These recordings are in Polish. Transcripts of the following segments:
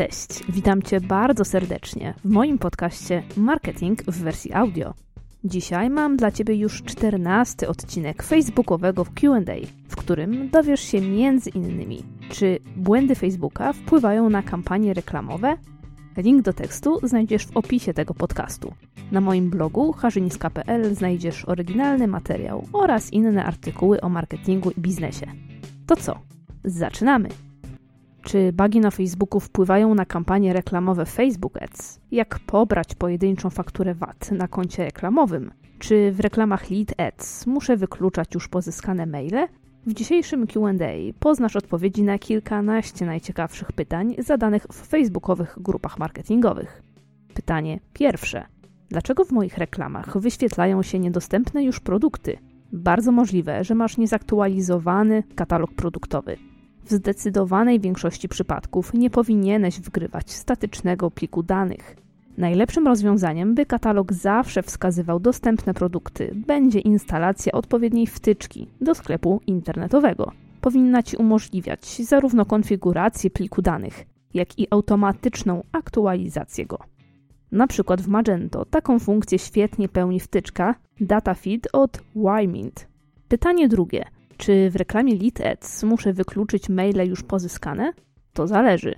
Cześć, witam Cię bardzo serdecznie w moim podcaście Marketing w wersji audio. Dzisiaj mam dla Ciebie już czternasty odcinek facebookowego QA, w którym dowiesz się między innymi, czy błędy Facebooka wpływają na kampanie reklamowe. Link do tekstu znajdziesz w opisie tego podcastu. Na moim blogu harzyniska.pl znajdziesz oryginalny materiał oraz inne artykuły o marketingu i biznesie. To co? Zaczynamy! Czy bugi na Facebooku wpływają na kampanie reklamowe Facebook Ads? Jak pobrać pojedynczą fakturę VAT na koncie reklamowym? Czy w reklamach Lead Ads muszę wykluczać już pozyskane maile? W dzisiejszym QA poznasz odpowiedzi na kilkanaście najciekawszych pytań zadanych w facebookowych grupach marketingowych. Pytanie pierwsze. Dlaczego w moich reklamach wyświetlają się niedostępne już produkty? Bardzo możliwe, że masz niezaktualizowany katalog produktowy. W zdecydowanej większości przypadków nie powinieneś wgrywać statycznego pliku danych. Najlepszym rozwiązaniem, by katalog zawsze wskazywał dostępne produkty, będzie instalacja odpowiedniej wtyczki do sklepu internetowego. Powinna Ci umożliwiać zarówno konfigurację pliku danych, jak i automatyczną aktualizację go. Na przykład w Magento taką funkcję świetnie pełni wtyczka DataFeed od YMint. Pytanie drugie – czy w reklamie Lead Ads muszę wykluczyć maile już pozyskane? To zależy.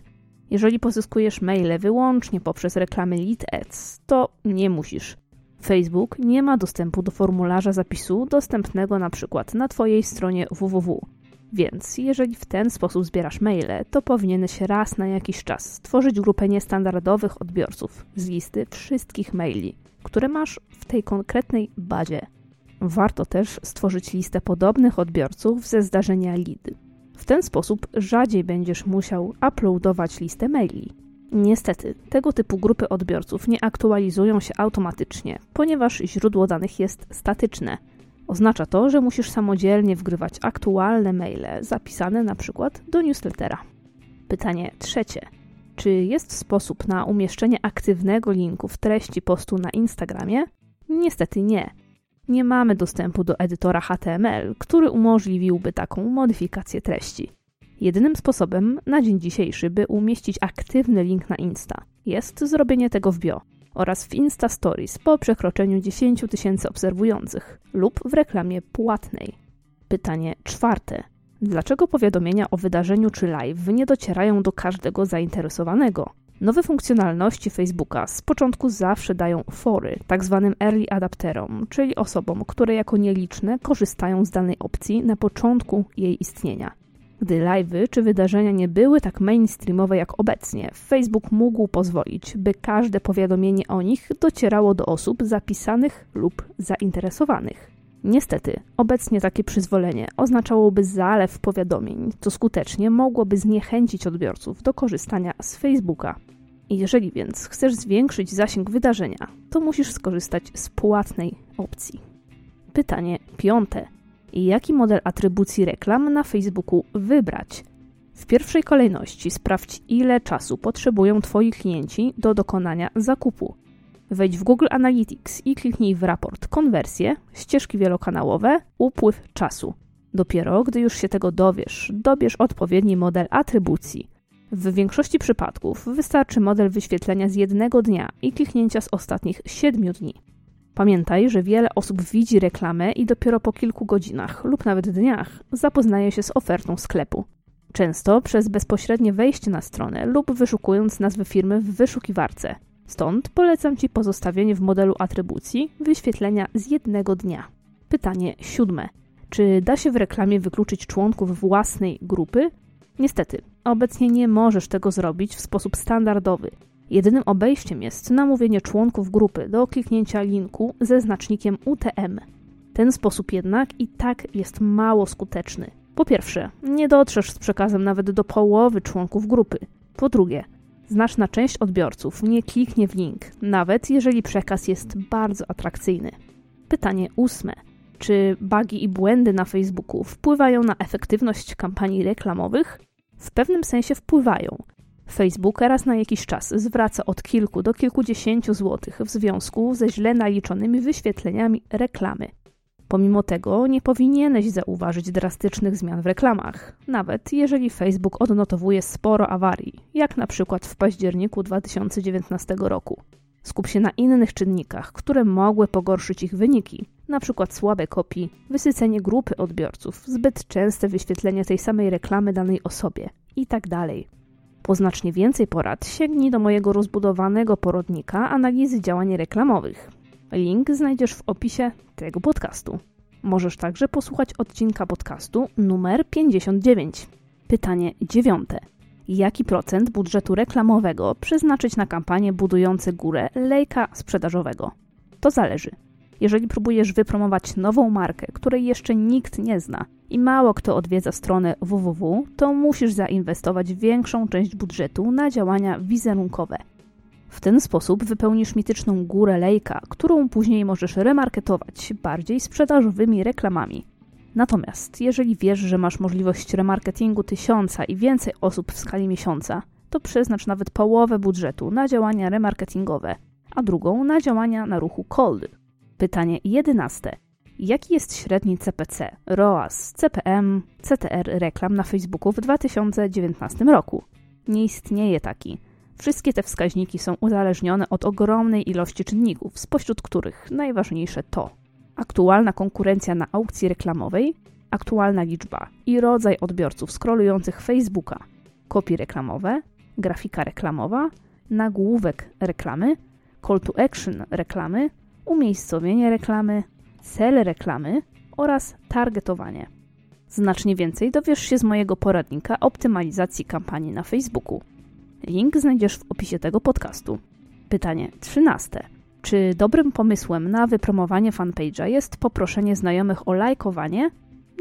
Jeżeli pozyskujesz maile wyłącznie poprzez reklamy Lead Ads, to nie musisz. Facebook nie ma dostępu do formularza zapisu dostępnego na przykład na Twojej stronie www. Więc jeżeli w ten sposób zbierasz maile, to powinieneś raz na jakiś czas stworzyć grupę niestandardowych odbiorców z listy wszystkich maili, które masz w tej konkretnej bazie. Warto też stworzyć listę podobnych odbiorców ze zdarzenia lead. W ten sposób rzadziej będziesz musiał uploadować listę maili. Niestety, tego typu grupy odbiorców nie aktualizują się automatycznie, ponieważ źródło danych jest statyczne. Oznacza to, że musisz samodzielnie wgrywać aktualne maile zapisane na przykład do newslettera. Pytanie trzecie. Czy jest sposób na umieszczenie aktywnego linku w treści postu na Instagramie? Niestety nie nie mamy dostępu do edytora HTML, który umożliwiłby taką modyfikację treści. Jedynym sposobem na dzień dzisiejszy, by umieścić aktywny link na Insta, jest zrobienie tego w bio oraz w Insta Stories po przekroczeniu 10 tysięcy obserwujących lub w reklamie płatnej. Pytanie czwarte. Dlaczego powiadomienia o wydarzeniu czy live nie docierają do każdego zainteresowanego? Nowe funkcjonalności Facebooka z początku zawsze dają fory, tak zwanym early adapterom, czyli osobom, które jako nieliczne korzystają z danej opcji na początku jej istnienia. Gdy live'y czy wydarzenia nie były tak mainstreamowe jak obecnie, Facebook mógł pozwolić, by każde powiadomienie o nich docierało do osób zapisanych lub zainteresowanych. Niestety, obecnie takie przyzwolenie oznaczałoby zalew powiadomień, co skutecznie mogłoby zniechęcić odbiorców do korzystania z Facebooka. Jeżeli więc chcesz zwiększyć zasięg wydarzenia, to musisz skorzystać z płatnej opcji. Pytanie piąte. Jaki model atrybucji reklam na Facebooku wybrać? W pierwszej kolejności sprawdź, ile czasu potrzebują Twoi klienci do dokonania zakupu. Wejdź w Google Analytics i kliknij w raport konwersje, ścieżki wielokanałowe, upływ czasu. Dopiero gdy już się tego dowiesz, dobierz odpowiedni model atrybucji. W większości przypadków wystarczy model wyświetlenia z jednego dnia i kliknięcia z ostatnich 7 dni. Pamiętaj, że wiele osób widzi reklamę i dopiero po kilku godzinach lub nawet dniach zapoznaje się z ofertą sklepu. Często przez bezpośrednie wejście na stronę lub wyszukując nazwę firmy w wyszukiwarce. Stąd polecam Ci pozostawienie w modelu atrybucji wyświetlenia z jednego dnia. Pytanie siódme. Czy da się w reklamie wykluczyć członków własnej grupy? Niestety, obecnie nie możesz tego zrobić w sposób standardowy. Jedynym obejściem jest namówienie członków grupy do kliknięcia linku ze znacznikiem UTM. Ten sposób jednak i tak jest mało skuteczny. Po pierwsze, nie dotrzesz z przekazem nawet do połowy członków grupy. Po drugie, znaczna część odbiorców nie kliknie w link, nawet jeżeli przekaz jest bardzo atrakcyjny. Pytanie ósme. Czy bugi i błędy na Facebooku wpływają na efektywność kampanii reklamowych? W pewnym sensie wpływają. Facebook raz na jakiś czas zwraca od kilku do kilkudziesięciu złotych w związku ze źle naliczonymi wyświetleniami reklamy. Pomimo tego nie powinieneś zauważyć drastycznych zmian w reklamach, nawet jeżeli Facebook odnotowuje sporo awarii, jak na przykład w październiku 2019 roku. Skup się na innych czynnikach, które mogły pogorszyć ich wyniki, np. słabe kopii, wysycenie grupy odbiorców, zbyt częste wyświetlenie tej samej reklamy danej osobie itd. Tak po znacznie więcej porad sięgnij do mojego rozbudowanego porodnika analizy działań reklamowych. Link znajdziesz w opisie tego podcastu. Możesz także posłuchać odcinka podcastu numer 59. Pytanie dziewiąte. Jaki procent budżetu reklamowego przeznaczyć na kampanie budujące górę lejka sprzedażowego? To zależy. Jeżeli próbujesz wypromować nową markę, której jeszcze nikt nie zna i mało kto odwiedza stronę www, to musisz zainwestować większą część budżetu na działania wizerunkowe. W ten sposób wypełnisz mityczną górę lejka, którą później możesz remarketować bardziej sprzedażowymi reklamami. Natomiast jeżeli wiesz, że masz możliwość remarketingu tysiąca i więcej osób w skali miesiąca, to przeznacz nawet połowę budżetu na działania remarketingowe, a drugą na działania na ruchu cold. Pytanie jedenaste. Jaki jest średni CPC, ROAS, CPM, CTR reklam na Facebooku w 2019 roku? Nie istnieje taki. Wszystkie te wskaźniki są uzależnione od ogromnej ilości czynników, spośród których najważniejsze to aktualna konkurencja na aukcji reklamowej, aktualna liczba i rodzaj odbiorców skrolujących Facebooka, kopie reklamowe, grafika reklamowa, nagłówek reklamy, call to action reklamy, umiejscowienie reklamy, cel reklamy oraz targetowanie. Znacznie więcej dowiesz się z mojego poradnika optymalizacji kampanii na Facebooku. Link znajdziesz w opisie tego podcastu. Pytanie 13. Czy dobrym pomysłem na wypromowanie fanpage'a jest poproszenie znajomych o lajkowanie?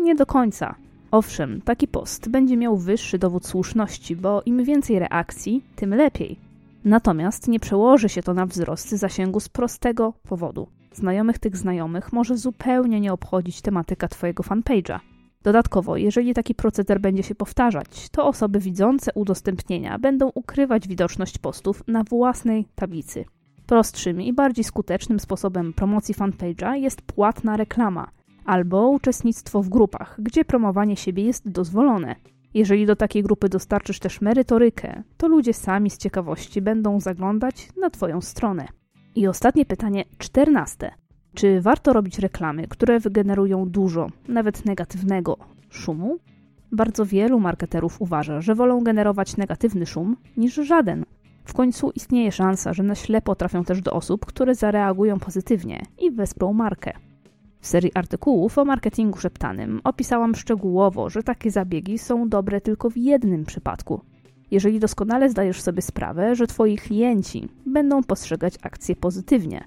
Nie do końca. Owszem, taki post będzie miał wyższy dowód słuszności, bo im więcej reakcji, tym lepiej. Natomiast nie przełoży się to na wzrost zasięgu z prostego powodu. Znajomych tych znajomych może zupełnie nie obchodzić tematyka Twojego fanpage'a. Dodatkowo, jeżeli taki proceder będzie się powtarzać, to osoby widzące udostępnienia będą ukrywać widoczność postów na własnej tablicy. Prostszym i bardziej skutecznym sposobem promocji fanpage'a jest płatna reklama albo uczestnictwo w grupach, gdzie promowanie siebie jest dozwolone. Jeżeli do takiej grupy dostarczysz też merytorykę, to ludzie sami z ciekawości będą zaglądać na Twoją stronę. I ostatnie pytanie, czternaste. Czy warto robić reklamy, które wygenerują dużo, nawet negatywnego szumu? Bardzo wielu marketerów uważa, że wolą generować negatywny szum niż żaden. W końcu istnieje szansa, że na ślepo trafią też do osób, które zareagują pozytywnie i wesprą markę. W serii artykułów o marketingu szeptanym opisałam szczegółowo, że takie zabiegi są dobre tylko w jednym przypadku. Jeżeli doskonale zdajesz sobie sprawę, że twoi klienci będą postrzegać akcję pozytywnie,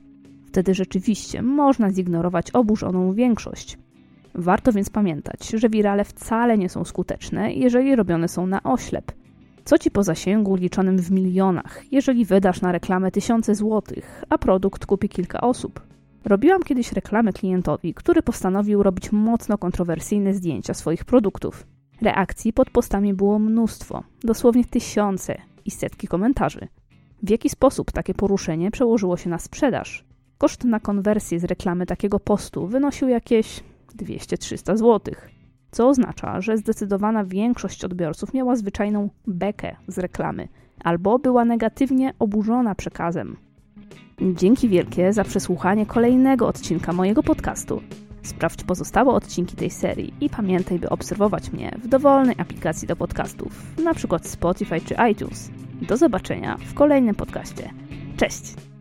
wtedy rzeczywiście można zignorować oburzoną większość. Warto więc pamiętać, że wirale wcale nie są skuteczne, jeżeli robione są na oślep. Co ci po zasięgu liczonym w milionach, jeżeli wydasz na reklamę tysiące złotych, a produkt kupi kilka osób? Robiłam kiedyś reklamę klientowi, który postanowił robić mocno kontrowersyjne zdjęcia swoich produktów. Reakcji pod postami było mnóstwo, dosłownie tysiące i setki komentarzy. W jaki sposób takie poruszenie przełożyło się na sprzedaż? Koszt na konwersję z reklamy takiego postu wynosił jakieś 200-300 zł, co oznacza, że zdecydowana większość odbiorców miała zwyczajną bekę z reklamy albo była negatywnie oburzona przekazem. Dzięki wielkie za przesłuchanie kolejnego odcinka mojego podcastu. Sprawdź pozostałe odcinki tej serii i pamiętaj, by obserwować mnie w dowolnej aplikacji do podcastów, np. Spotify czy iTunes. Do zobaczenia w kolejnym podcaście. Cześć!